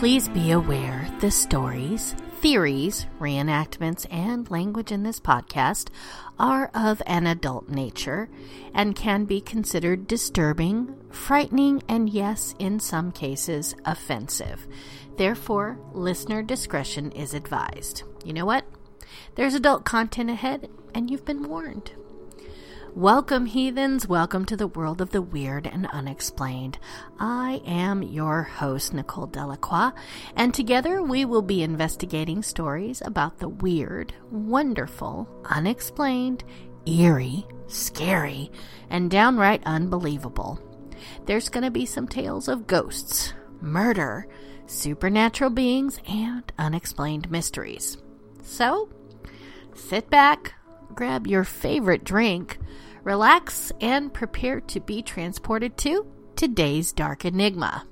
Please be aware the stories, theories, reenactments, and language in this podcast are of an adult nature and can be considered disturbing, frightening, and yes, in some cases, offensive. Therefore, listener discretion is advised. You know what? There's adult content ahead, and you've been warned. Welcome, heathens. Welcome to the world of the weird and unexplained. I am your host, Nicole Delacroix, and together we will be investigating stories about the weird, wonderful, unexplained, eerie, scary, and downright unbelievable. There's going to be some tales of ghosts, murder, supernatural beings, and unexplained mysteries. So, sit back, grab your favorite drink, relax, and prepare to be transported to today's Dark Enigma.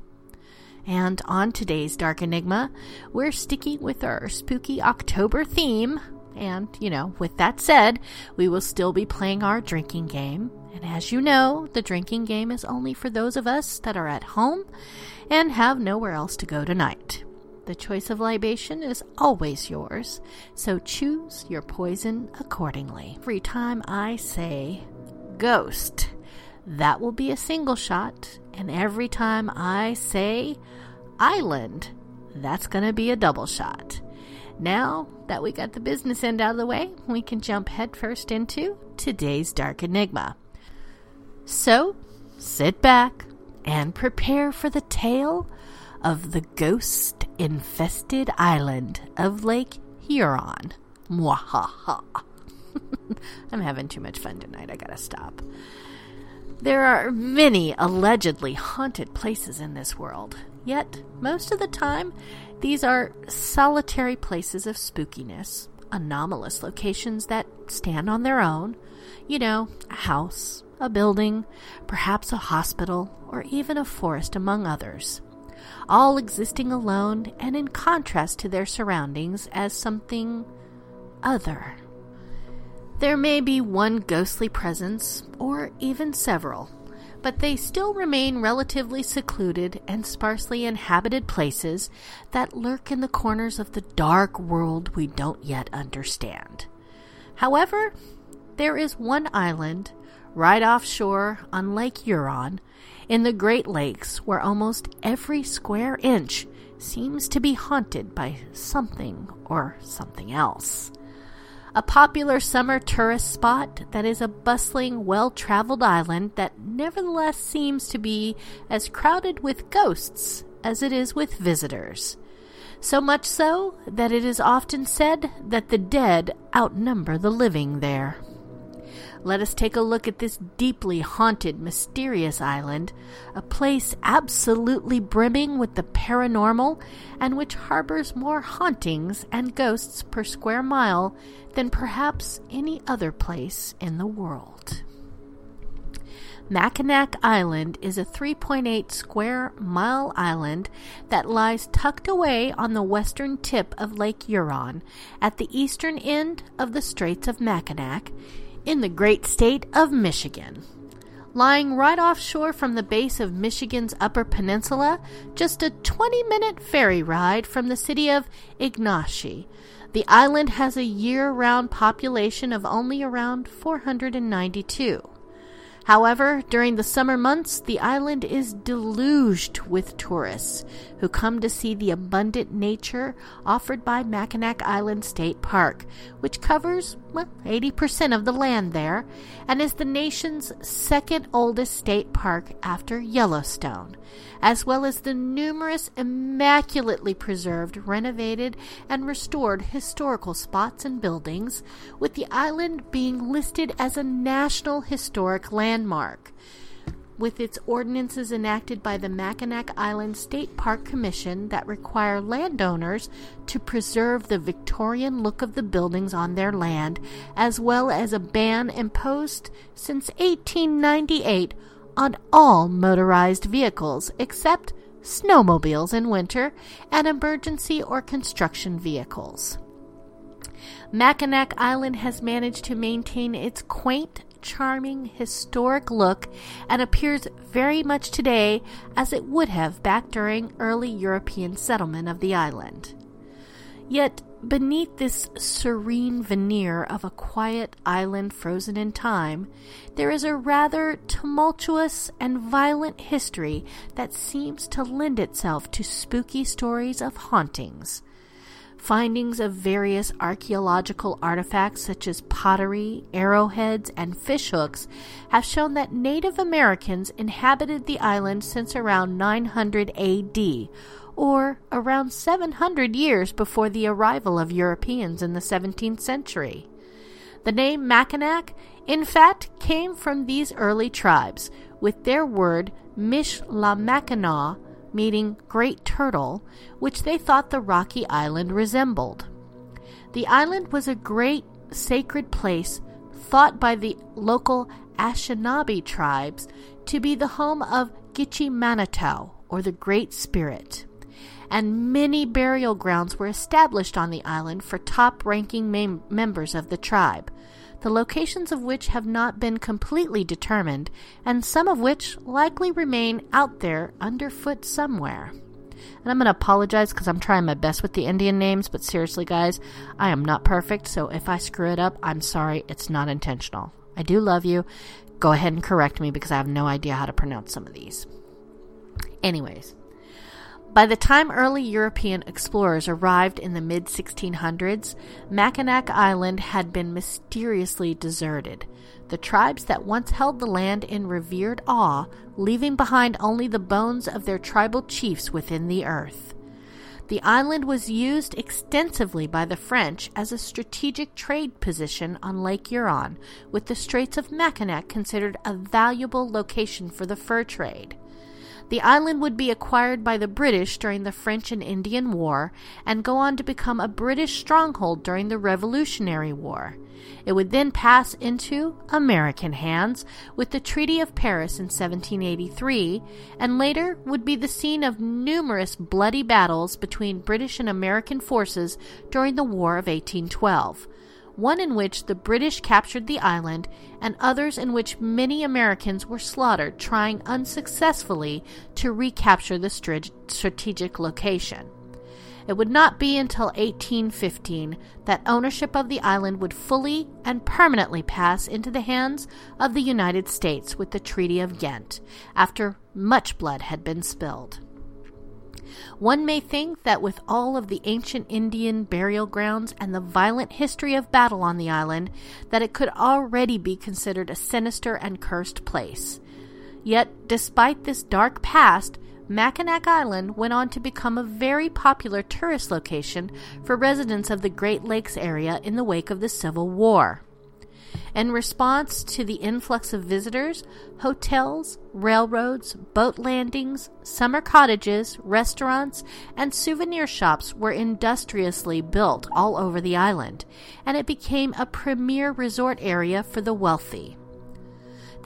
And on today's Dark Enigma, we're sticking with our spooky October theme. And, you know, with that said, we will still be playing our drinking game. And as you know, the drinking game is only for those of us that are at home and have nowhere else to go tonight. The choice of libation is always yours, so choose your poison accordingly. Every time I say ghost, that will be a single shot, and every time I say island, that's going to be a double shot. Now that we got the business end out of the way, we can jump headfirst into today's Dark Enigma. So, sit back and prepare for the tale of the ghost infested island of Lake Huron. Mwahaha. I'm having too much fun tonight. I gotta stop. There are many allegedly haunted places in this world, yet, most of the time, these are solitary places of spookiness, anomalous locations that stand on their own. You know, a house, a building, perhaps a hospital, or even a forest, among others all existing alone and in contrast to their surroundings as something other. There may be one ghostly presence, or even several, but they still remain relatively secluded and sparsely inhabited places that lurk in the corners of the dark world we don't yet understand. However, there is one island right offshore on Lake Huron in the Great Lakes where almost every square inch seems to be haunted by something or something else. A popular summer tourist spot that is a bustling, well traveled island that nevertheless seems to be as crowded with ghosts as it is with visitors. So much so that it is often said that the dead outnumber the living there let us take a look at this deeply haunted, mysterious island, a place absolutely brimming with the paranormal and which harbors more hauntings and ghosts per square mile than perhaps any other place in the world. Mackinac Island is a 3.8 square mile island that lies tucked away on the western tip of Lake Huron at the eastern end of the Straits of Mackinac in the great state of Michigan. Lying right offshore from the base of Michigan's Upper Peninsula, just a 20 minute ferry ride from the city of Ignace, the island has a year round population of only around 492. However, during the summer months, the island is deluged with tourists who come to see the abundant nature offered by Mackinac Island State Park, which covers well, 80% of the land there and is the nation's second oldest state park after Yellowstone as well as the numerous immaculately preserved, renovated, and restored historical spots and buildings, with the island being listed as a National Historic Landmark. With its ordinances enacted by the Mackinac Island State Park Commission that require landowners to preserve the Victorian look of the buildings on their land, as well as a ban imposed since 1898 on all motorized vehicles except snowmobiles in winter and emergency or construction vehicles. Mackinac Island has managed to maintain its quaint, charming, historic look and appears very much today as it would have back during early European settlement of the island. Yet, beneath this serene veneer of a quiet island frozen in time, there is a rather tumultuous and violent history that seems to lend itself to spooky stories of hauntings. Findings of various archaeological artifacts, such as pottery, arrowheads, and fishhooks, have shown that Native Americans inhabited the island since around 900 AD, or around 700 years before the arrival of Europeans in the 17th century. The name Mackinac, in fact, came from these early tribes, with their word Michilimackinac, meaning great turtle, which they thought the rocky island resembled. The island was a great sacred place thought by the local Anishinaabe tribes to be the home of Gitche Manitou, or the Great Spirit and many burial grounds were established on the island for top ranking mem- members of the tribe, the locations of which have not been completely determined, and some of which likely remain out there underfoot somewhere. And I'm going to apologize because I'm trying my best with the Indian names, but seriously, guys, I am not perfect, so if I screw it up, I'm sorry. It's not intentional. I do love you. Go ahead and correct me because I have no idea how to pronounce some of these. Anyways, by the time early European explorers arrived in the mid 1600s, Mackinac Island had been mysteriously deserted. The tribes that once held the land in revered awe, leaving behind only the bones of their tribal chiefs within the earth. The island was used extensively by the French as a strategic trade position on Lake Huron, with the Straits of Mackinac considered a valuable location for the fur trade. The island would be acquired by the British during the French and Indian War and go on to become a British stronghold during the Revolutionary War. It would then pass into American hands with the Treaty of Paris in 1783, and later would be the scene of numerous bloody battles between British and American forces during the War of 1812 one in which the British captured the island, and others in which many Americans were slaughtered trying unsuccessfully to recapture the strategic location. It would not be until 1815 that ownership of the island would fully and permanently pass into the hands of the United States with the Treaty of Ghent, after much blood had been spilled. One may think that with all of the ancient Indian burial grounds and the violent history of battle on the island, that it could already be considered a sinister and cursed place. Yet, despite this dark past, Mackinac Island went on to become a very popular tourist location for residents of the Great Lakes area in the wake of the Civil War. In response to the influx of visitors, hotels, railroads, boat landings, summer cottages, restaurants, and souvenir shops were industriously built all over the island, and it became a premier resort area for the wealthy.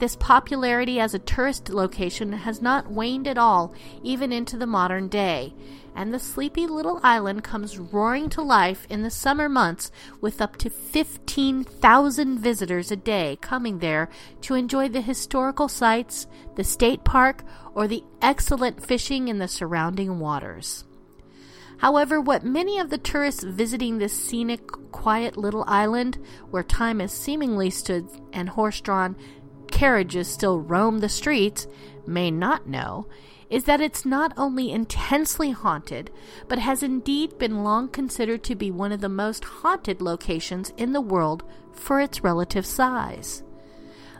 This popularity as a tourist location has not waned at all, even into the modern day, and the sleepy little island comes roaring to life in the summer months with up to 15,000 visitors a day coming there to enjoy the historical sights, the state park, or the excellent fishing in the surrounding waters. However, what many of the tourists visiting this scenic, quiet little island, where time has seemingly stood and horse drawn carriages still roam the streets, may not know is that it's not only intensely haunted, but has indeed been long considered to be one of the most haunted locations in the world for its relative size.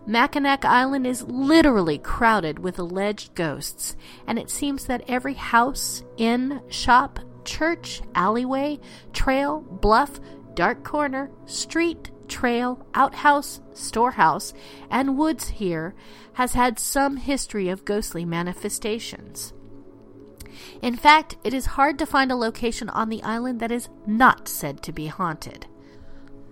Mackinac Island is literally crowded with alleged ghosts, and it seems that every house, inn, shop, church, alleyway, trail, bluff, dark corner, street, trail, outhouse, storehouse, and woods here has had some history of ghostly manifestations. In fact, it is hard to find a location on the island that is not said to be haunted.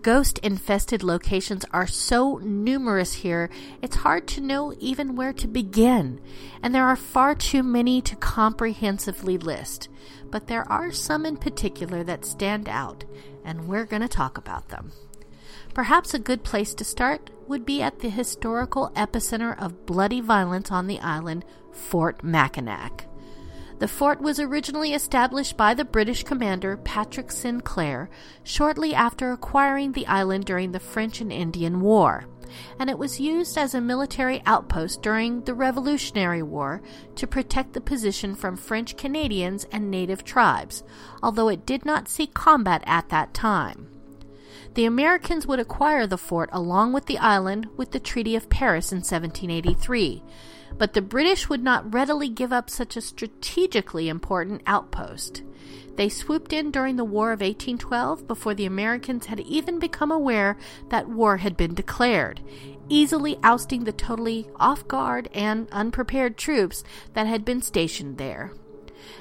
Ghost infested locations are so numerous here, it's hard to know even where to begin, and there are far too many to comprehensively list. But there are some in particular that stand out, and we're going to talk about them. Perhaps a good place to start would be at the historical epicenter of bloody violence on the island, Fort Mackinac. The fort was originally established by the British commander Patrick Sinclair shortly after acquiring the island during the French and Indian War, and it was used as a military outpost during the Revolutionary War to protect the position from French Canadians and native tribes, although it did not see combat at that time. The Americans would acquire the fort along with the island with the Treaty of Paris in 1783, but the British would not readily give up such a strategically important outpost. They swooped in during the War of 1812 before the Americans had even become aware that war had been declared, easily ousting the totally off guard and unprepared troops that had been stationed there.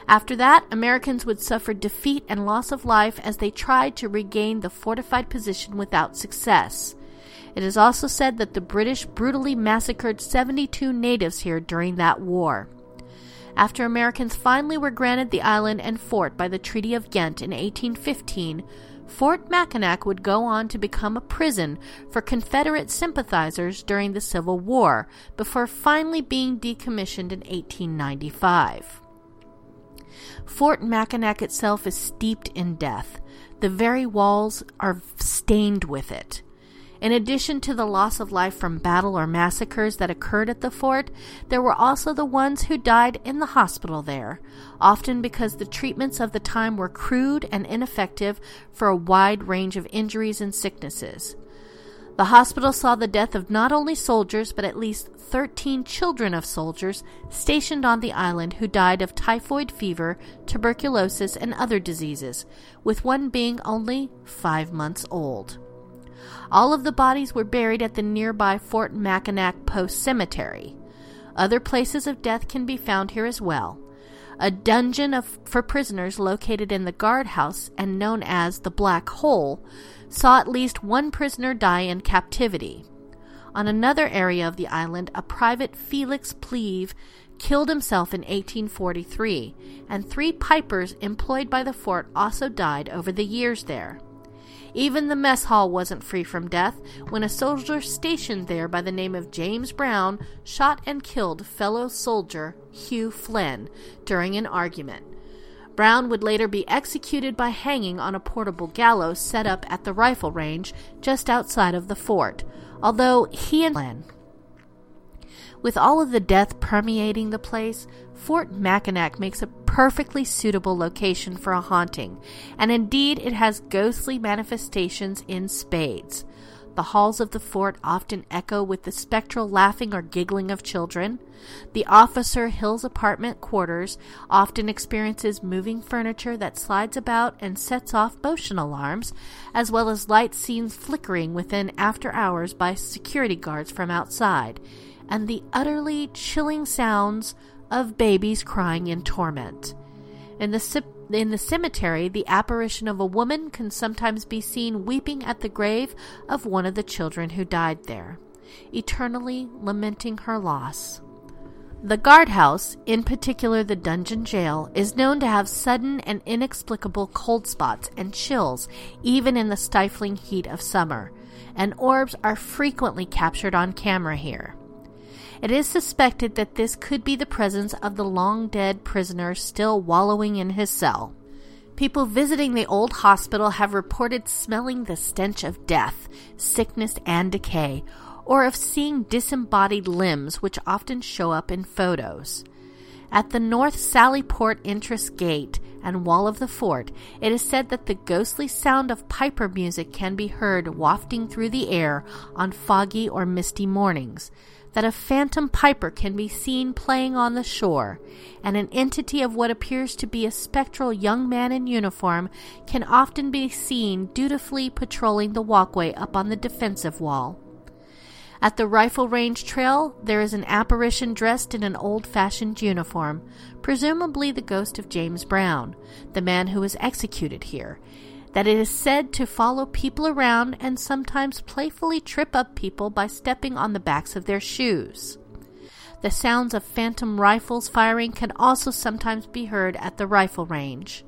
After that, Americans would suffer defeat and loss of life as they tried to regain the fortified position without success. It is also said that the British brutally massacred 72 natives here during that war. After Americans finally were granted the island and fort by the Treaty of Ghent in 1815, Fort Mackinac would go on to become a prison for Confederate sympathizers during the Civil War, before finally being decommissioned in 1895. Fort Mackinac itself is steeped in death. The very walls are stained with it. In addition to the loss of life from battle or massacres that occurred at the fort, there were also the ones who died in the hospital there, often because the treatments of the time were crude and ineffective for a wide range of injuries and sicknesses. The hospital saw the death of not only soldiers, but at least 13 children of soldiers stationed on the island who died of typhoid fever, tuberculosis, and other diseases, with one being only five months old. All of the bodies were buried at the nearby Fort Mackinac Post Cemetery. Other places of death can be found here as well. A dungeon of, for prisoners located in the guardhouse and known as the Black Hole saw at least one prisoner die in captivity. On another area of the island, a private Felix Pleve killed himself in 1843, and three pipers employed by the fort also died over the years there. Even the mess hall wasn't free from death when a soldier stationed there by the name of James Brown shot and killed fellow soldier Hugh Flynn during an argument. Brown would later be executed by hanging on a portable gallows set up at the rifle range just outside of the fort, although he and Flynn with all of the death permeating the place, Fort Mackinac makes a perfectly suitable location for a haunting, and indeed it has ghostly manifestations in spades. The halls of the fort often echo with the spectral laughing or giggling of children. The officer Hill's apartment quarters often experiences moving furniture that slides about and sets off motion alarms, as well as lights seen flickering within after hours by security guards from outside, and the utterly chilling sounds of babies crying in torment. In the, in the cemetery, the apparition of a woman can sometimes be seen weeping at the grave of one of the children who died there, eternally lamenting her loss. The guardhouse, in particular the dungeon jail, is known to have sudden and inexplicable cold spots and chills even in the stifling heat of summer, and orbs are frequently captured on camera here. It is suspected that this could be the presence of the long dead prisoner still wallowing in his cell. People visiting the old hospital have reported smelling the stench of death, sickness, and decay, or of seeing disembodied limbs which often show up in photos. At the North Sallyport entrance gate and wall of the fort, it is said that the ghostly sound of piper music can be heard wafting through the air on foggy or misty mornings that a phantom piper can be seen playing on the shore, and an entity of what appears to be a spectral young man in uniform can often be seen dutifully patrolling the walkway up on the defensive wall. At the rifle range trail, there is an apparition dressed in an old fashioned uniform, presumably the ghost of James Brown, the man who was executed here, that it is said to follow people around and sometimes playfully trip up people by stepping on the backs of their shoes. The sounds of phantom rifles firing can also sometimes be heard at the rifle range.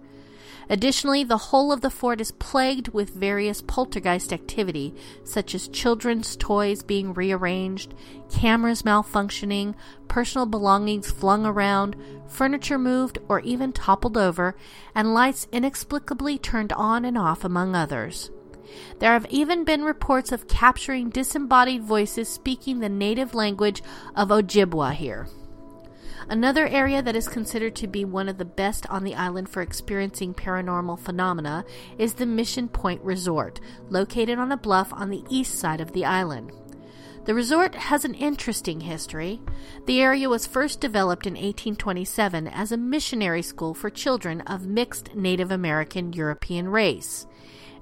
Additionally, the whole of the fort is plagued with various poltergeist activity, such as children's toys being rearranged, cameras malfunctioning, personal belongings flung around, furniture moved or even toppled over, and lights inexplicably turned on and off, among others. There have even been reports of capturing disembodied voices speaking the native language of Ojibwa here. Another area that is considered to be one of the best on the island for experiencing paranormal phenomena is the Mission Point Resort, located on a bluff on the east side of the island. The resort has an interesting history. The area was first developed in 1827 as a missionary school for children of mixed Native American European race.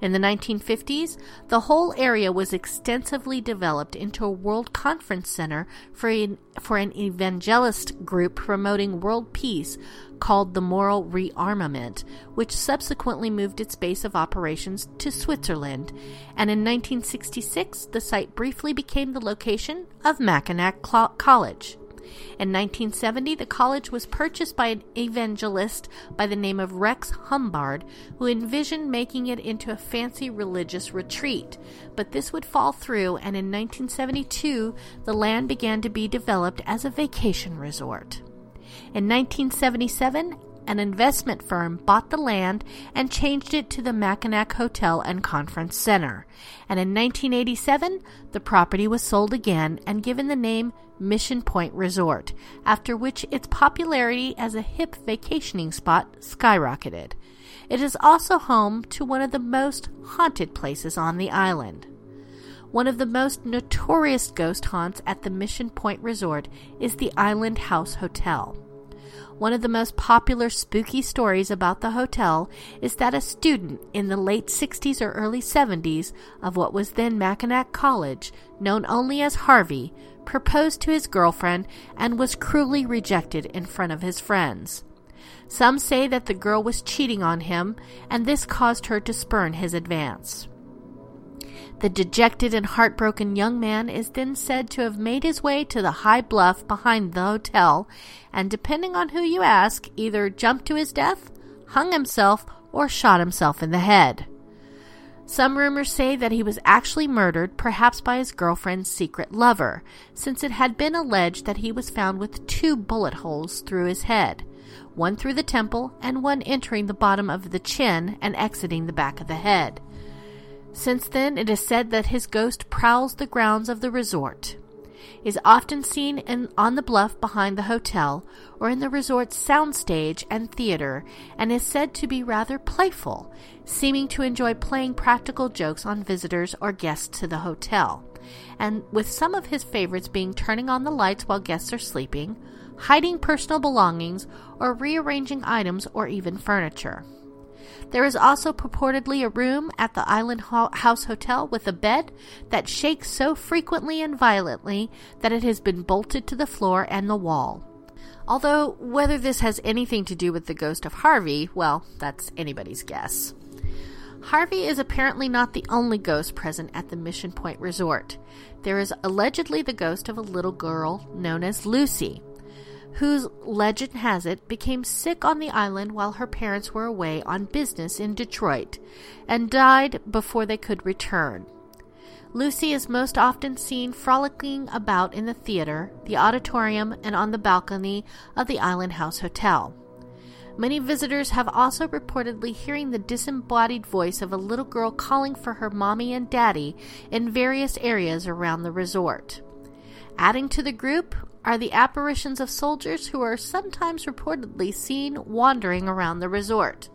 In the 1950s, the whole area was extensively developed into a world conference center for an, for an evangelist group promoting world peace called the Moral Rearmament, which subsequently moved its base of operations to Switzerland. And in 1966, the site briefly became the location of Mackinac College. In 1970, the college was purchased by an evangelist by the name of Rex Humbard, who envisioned making it into a fancy religious retreat. But this would fall through, and in 1972, the land began to be developed as a vacation resort. In 1977, an investment firm bought the land and changed it to the Mackinac Hotel and Conference Center. And in 1987, the property was sold again and given the name Mission Point Resort, after which its popularity as a hip vacationing spot skyrocketed. It is also home to one of the most haunted places on the island. One of the most notorious ghost haunts at the Mission Point Resort is the Island House Hotel. One of the most popular spooky stories about the hotel is that a student in the late 60s or early 70s of what was then Mackinac College, known only as Harvey, proposed to his girlfriend and was cruelly rejected in front of his friends. Some say that the girl was cheating on him, and this caused her to spurn his advance. The dejected and heartbroken young man is then said to have made his way to the high bluff behind the hotel, and depending on who you ask, either jumped to his death, hung himself, or shot himself in the head. Some rumors say that he was actually murdered, perhaps by his girlfriend's secret lover, since it had been alleged that he was found with two bullet holes through his head one through the temple and one entering the bottom of the chin and exiting the back of the head. Since then, it is said that his ghost prowls the grounds of the resort, is often seen in, on the bluff behind the hotel or in the resort's soundstage and theater, and is said to be rather playful, seeming to enjoy playing practical jokes on visitors or guests to the hotel, and with some of his favorites being turning on the lights while guests are sleeping, hiding personal belongings, or rearranging items or even furniture. There is also purportedly a room at the Island House Hotel with a bed that shakes so frequently and violently that it has been bolted to the floor and the wall. Although, whether this has anything to do with the ghost of Harvey, well, that's anybody's guess. Harvey is apparently not the only ghost present at the Mission Point Resort. There is allegedly the ghost of a little girl known as Lucy whose legend has it became sick on the island while her parents were away on business in Detroit and died before they could return. Lucy is most often seen frolicking about in the theater, the auditorium, and on the balcony of the Island House Hotel. Many visitors have also reportedly hearing the disembodied voice of a little girl calling for her mommy and daddy in various areas around the resort. Adding to the group are the apparitions of soldiers who are sometimes reportedly seen wandering around the resort.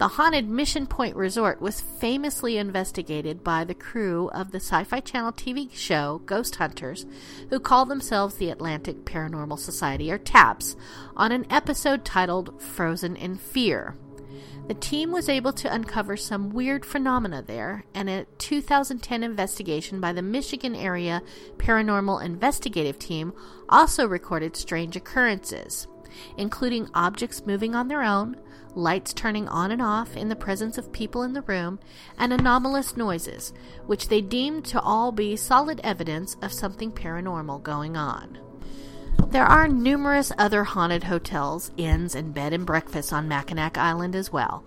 The haunted Mission Point Resort was famously investigated by the crew of the Sci Fi Channel TV show Ghost Hunters, who call themselves the Atlantic Paranormal Society, or TAPS, on an episode titled Frozen in Fear. The team was able to uncover some weird phenomena there, and a 2010 investigation by the Michigan Area Paranormal Investigative Team also recorded strange occurrences, including objects moving on their own, lights turning on and off in the presence of people in the room, and anomalous noises, which they deemed to all be solid evidence of something paranormal going on. There are numerous other haunted hotels, inns, and bed and breakfasts on Mackinac Island as well.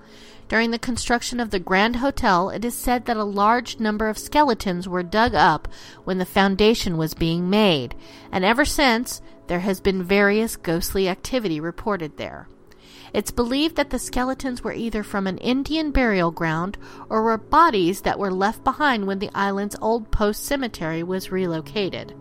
During the construction of the Grand Hotel, it is said that a large number of skeletons were dug up when the foundation was being made, and ever since, there has been various ghostly activity reported there. It's believed that the skeletons were either from an Indian burial ground or were bodies that were left behind when the island's old post cemetery was relocated.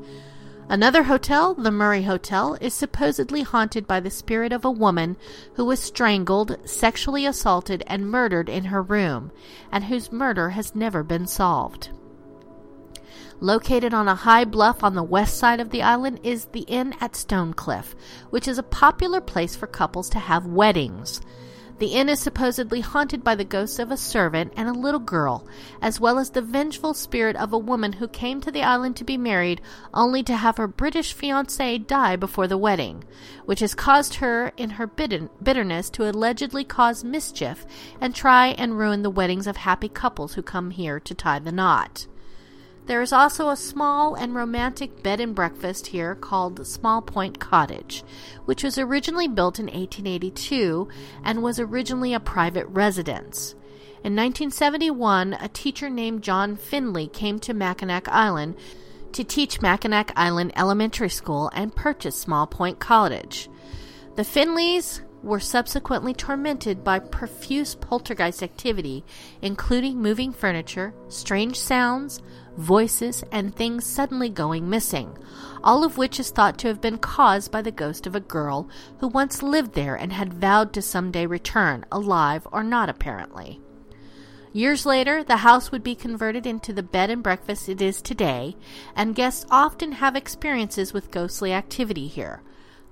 Another hotel, the Murray Hotel, is supposedly haunted by the spirit of a woman who was strangled, sexually assaulted, and murdered in her room, and whose murder has never been solved. Located on a high bluff on the west side of the island is the Inn at Stonecliffe, which is a popular place for couples to have weddings. The inn is supposedly haunted by the ghosts of a servant and a little girl, as well as the vengeful spirit of a woman who came to the island to be married only to have her British fiance die before the wedding, which has caused her, in her bitterness, to allegedly cause mischief and try and ruin the weddings of happy couples who come here to tie the knot. There is also a small and romantic bed and breakfast here called Small Point Cottage, which was originally built in 1882 and was originally a private residence. In 1971, a teacher named John Finley came to Mackinac Island to teach Mackinac Island Elementary School and purchase Small Point Cottage. The Finleys were subsequently tormented by profuse poltergeist activity, including moving furniture, strange sounds, voices, and things suddenly going missing, all of which is thought to have been caused by the ghost of a girl who once lived there and had vowed to someday return, alive or not apparently. Years later, the house would be converted into the bed and breakfast it is today, and guests often have experiences with ghostly activity here.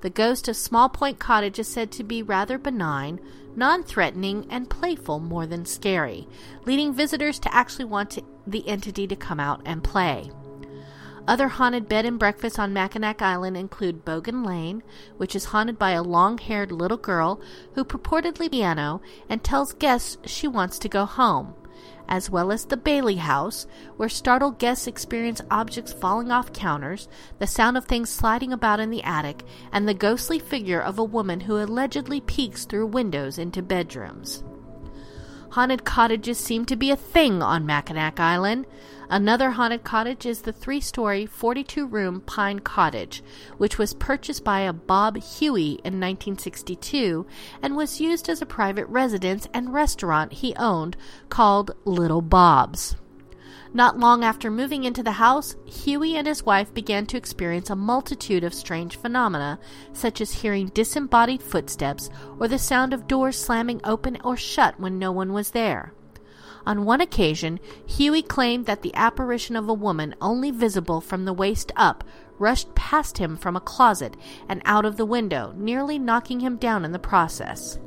The ghost of Small Point Cottage is said to be rather benign, non threatening, and playful more than scary, leading visitors to actually want to, the entity to come out and play. Other haunted bed and breakfasts on Mackinac Island include Bogan Lane, which is haunted by a long haired little girl who purportedly piano and tells guests she wants to go home as well as the Bailey House, where startled guests experience objects falling off counters, the sound of things sliding about in the attic, and the ghostly figure of a woman who allegedly peeks through windows into bedrooms. Haunted cottages seem to be a thing on Mackinac Island. Another haunted cottage is the three story, 42 room Pine Cottage, which was purchased by a Bob Huey in 1962 and was used as a private residence and restaurant he owned called Little Bob's. Not long after moving into the house, Huey and his wife began to experience a multitude of strange phenomena, such as hearing disembodied footsteps or the sound of doors slamming open or shut when no one was there. On one occasion, Huey claimed that the apparition of a woman only visible from the waist up rushed past him from a closet and out of the window, nearly knocking him down in the process.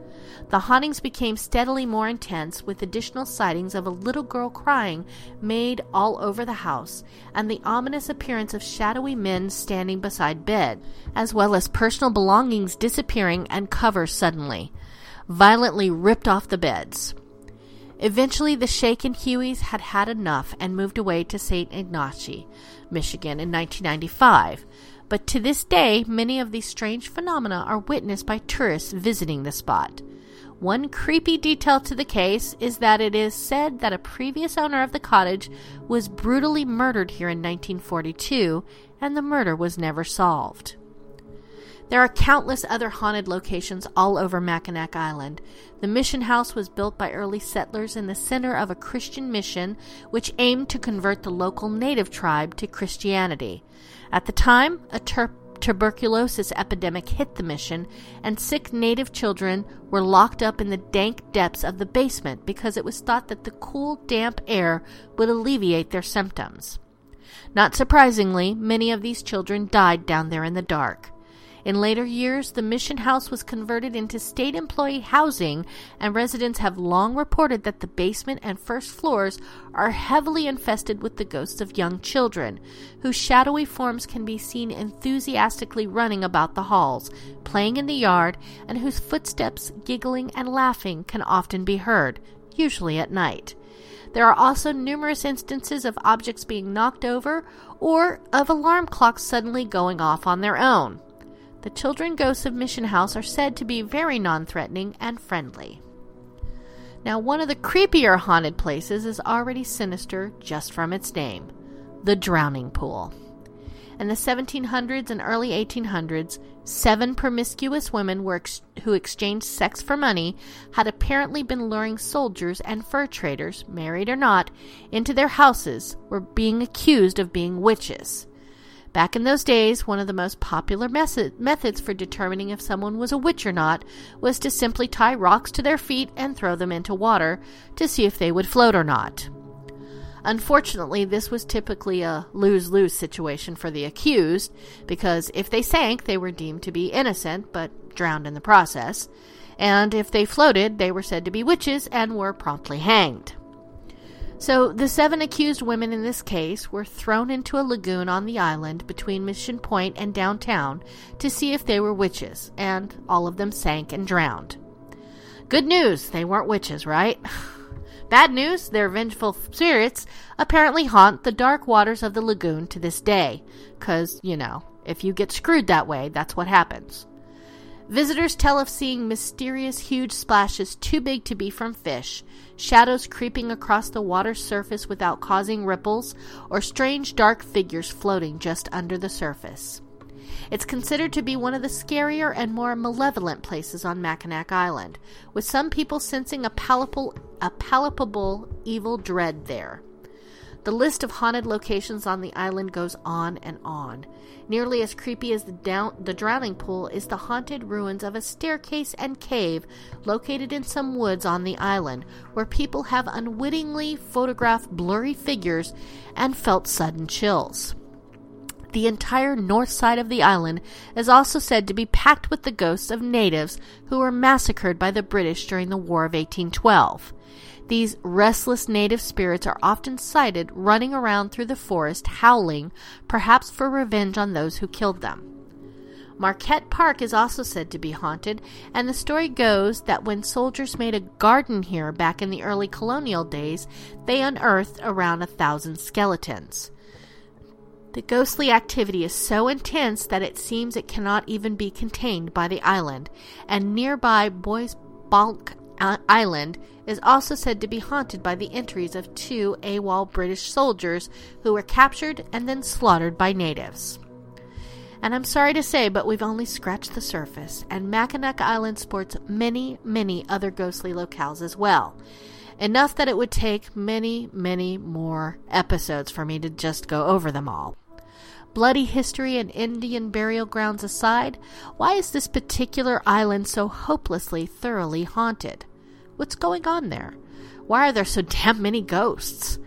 The hauntings became steadily more intense, with additional sightings of a little girl crying made all over the house, and the ominous appearance of shadowy men standing beside bed, as well as personal belongings disappearing and covers suddenly, violently ripped off the beds. Eventually, the shaken Hueys had had enough and moved away to St. Ignace, Michigan in 1995. But to this day, many of these strange phenomena are witnessed by tourists visiting the spot. One creepy detail to the case is that it is said that a previous owner of the cottage was brutally murdered here in 1942, and the murder was never solved. There are countless other haunted locations all over Mackinac Island. The mission house was built by early settlers in the center of a Christian mission which aimed to convert the local native tribe to Christianity. At the time, a ter- tuberculosis epidemic hit the mission, and sick native children were locked up in the dank depths of the basement because it was thought that the cool, damp air would alleviate their symptoms. Not surprisingly, many of these children died down there in the dark. In later years, the mission house was converted into state employee housing, and residents have long reported that the basement and first floors are heavily infested with the ghosts of young children, whose shadowy forms can be seen enthusiastically running about the halls, playing in the yard, and whose footsteps, giggling, and laughing can often be heard, usually at night. There are also numerous instances of objects being knocked over or of alarm clocks suddenly going off on their own. The children ghosts of Mission House are said to be very non threatening and friendly. Now, one of the creepier haunted places is already sinister just from its name the Drowning Pool. In the 1700s and early 1800s, seven promiscuous women ex- who exchanged sex for money had apparently been luring soldiers and fur traders, married or not, into their houses, were being accused of being witches. Back in those days, one of the most popular method- methods for determining if someone was a witch or not was to simply tie rocks to their feet and throw them into water to see if they would float or not. Unfortunately, this was typically a lose lose situation for the accused, because if they sank, they were deemed to be innocent but drowned in the process, and if they floated, they were said to be witches and were promptly hanged. So, the seven accused women in this case were thrown into a lagoon on the island between Mission Point and downtown to see if they were witches, and all of them sank and drowned. Good news, they weren't witches, right? Bad news, their vengeful spirits apparently haunt the dark waters of the lagoon to this day, because, you know, if you get screwed that way, that's what happens. Visitors tell of seeing mysterious huge splashes too big to be from fish, shadows creeping across the water's surface without causing ripples, or strange dark figures floating just under the surface. It's considered to be one of the scarier and more malevolent places on Mackinac Island, with some people sensing a palpable, a palpable evil dread there. The list of haunted locations on the island goes on and on. Nearly as creepy as the, down, the drowning pool is the haunted ruins of a staircase and cave located in some woods on the island, where people have unwittingly photographed blurry figures and felt sudden chills. The entire north side of the island is also said to be packed with the ghosts of natives who were massacred by the British during the War of 1812. These restless native spirits are often sighted running around through the forest howling, perhaps for revenge on those who killed them. Marquette Park is also said to be haunted, and the story goes that when soldiers made a garden here back in the early colonial days, they unearthed around a thousand skeletons. The ghostly activity is so intense that it seems it cannot even be contained by the island, and nearby Bois Blanc Island is also said to be haunted by the entries of two AWOL British soldiers who were captured and then slaughtered by natives. And I'm sorry to say, but we've only scratched the surface, and Mackinac Island sports many, many other ghostly locales as well. Enough that it would take many, many more episodes for me to just go over them all. Bloody history and Indian burial grounds aside, why is this particular island so hopelessly, thoroughly haunted? What's going on there? Why are there so damn many ghosts?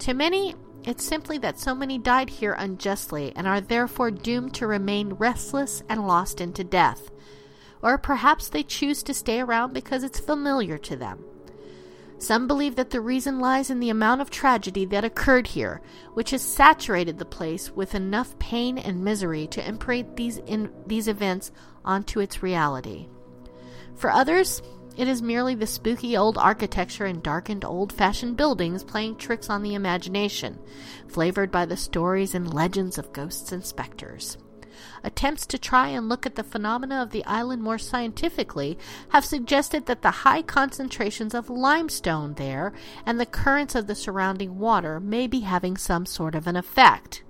To many, it's simply that so many died here unjustly and are therefore doomed to remain restless and lost into death. Or perhaps they choose to stay around because it's familiar to them. Some believe that the reason lies in the amount of tragedy that occurred here, which has saturated the place with enough pain and misery to imprint these, in, these events onto its reality. For others, it is merely the spooky old architecture and darkened old fashioned buildings playing tricks on the imagination, flavored by the stories and legends of ghosts and specters. Attempts to try and look at the phenomena of the island more scientifically have suggested that the high concentrations of limestone there and the currents of the surrounding water may be having some sort of an effect.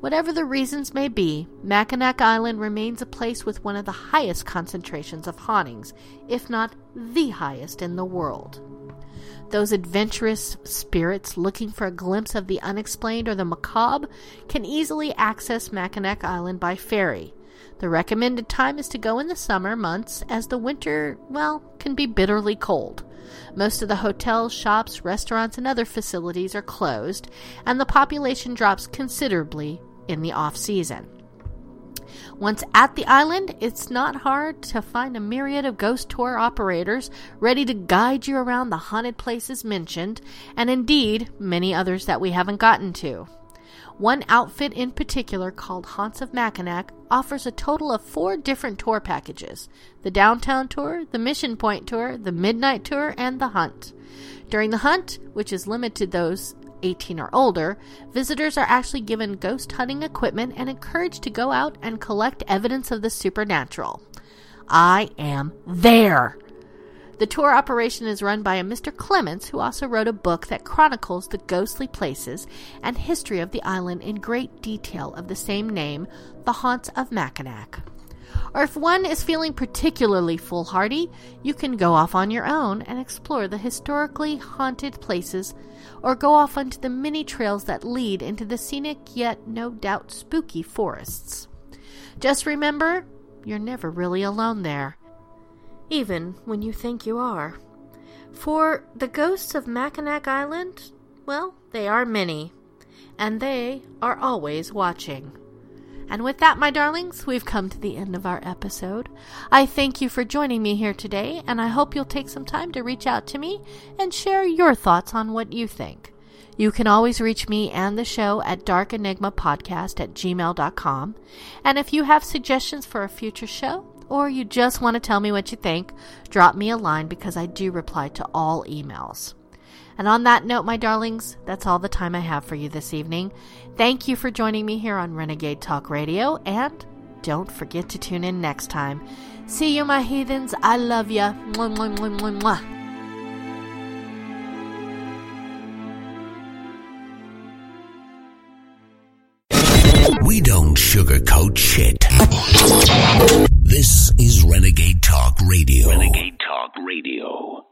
Whatever the reasons may be, Mackinac Island remains a place with one of the highest concentrations of hauntings, if not the highest in the world. Those adventurous spirits looking for a glimpse of the unexplained or the macabre can easily access Mackinac Island by ferry. The recommended time is to go in the summer months as the winter, well, can be bitterly cold. Most of the hotels, shops, restaurants, and other facilities are closed, and the population drops considerably in the off season. Once at the island, it's not hard to find a myriad of ghost tour operators ready to guide you around the haunted places mentioned, and indeed many others that we haven't gotten to. One outfit in particular, called Haunts of Mackinac, offers a total of four different tour packages the downtown tour, the Mission Point tour, the midnight tour, and the hunt. During the hunt, which is limited to those 18 or older, visitors are actually given ghost hunting equipment and encouraged to go out and collect evidence of the supernatural. I am there. The tour operation is run by a Mr. Clements, who also wrote a book that chronicles the ghostly places and history of the island in great detail of the same name, The Haunts of Mackinac. Or if one is feeling particularly foolhardy, you can go off on your own and explore the historically haunted places, or go off onto the many trails that lead into the scenic yet no doubt spooky forests. Just remember, you're never really alone there even when you think you are. For the ghosts of Mackinac Island, well, they are many, and they are always watching. And with that, my darlings, we've come to the end of our episode. I thank you for joining me here today, and I hope you'll take some time to reach out to me and share your thoughts on what you think. You can always reach me and the show at darkenigmapodcast at gmail.com. And if you have suggestions for a future show, or you just want to tell me what you think, drop me a line because I do reply to all emails. And on that note, my darlings, that's all the time I have for you this evening. Thank you for joining me here on Renegade Talk Radio, and don't forget to tune in next time. See you, my heathens. I love ya. Mwah, mwah, mwah, mwah, mwah. We don't sugarcoat shit. This is Renegade Talk Radio. Renegade Talk Radio.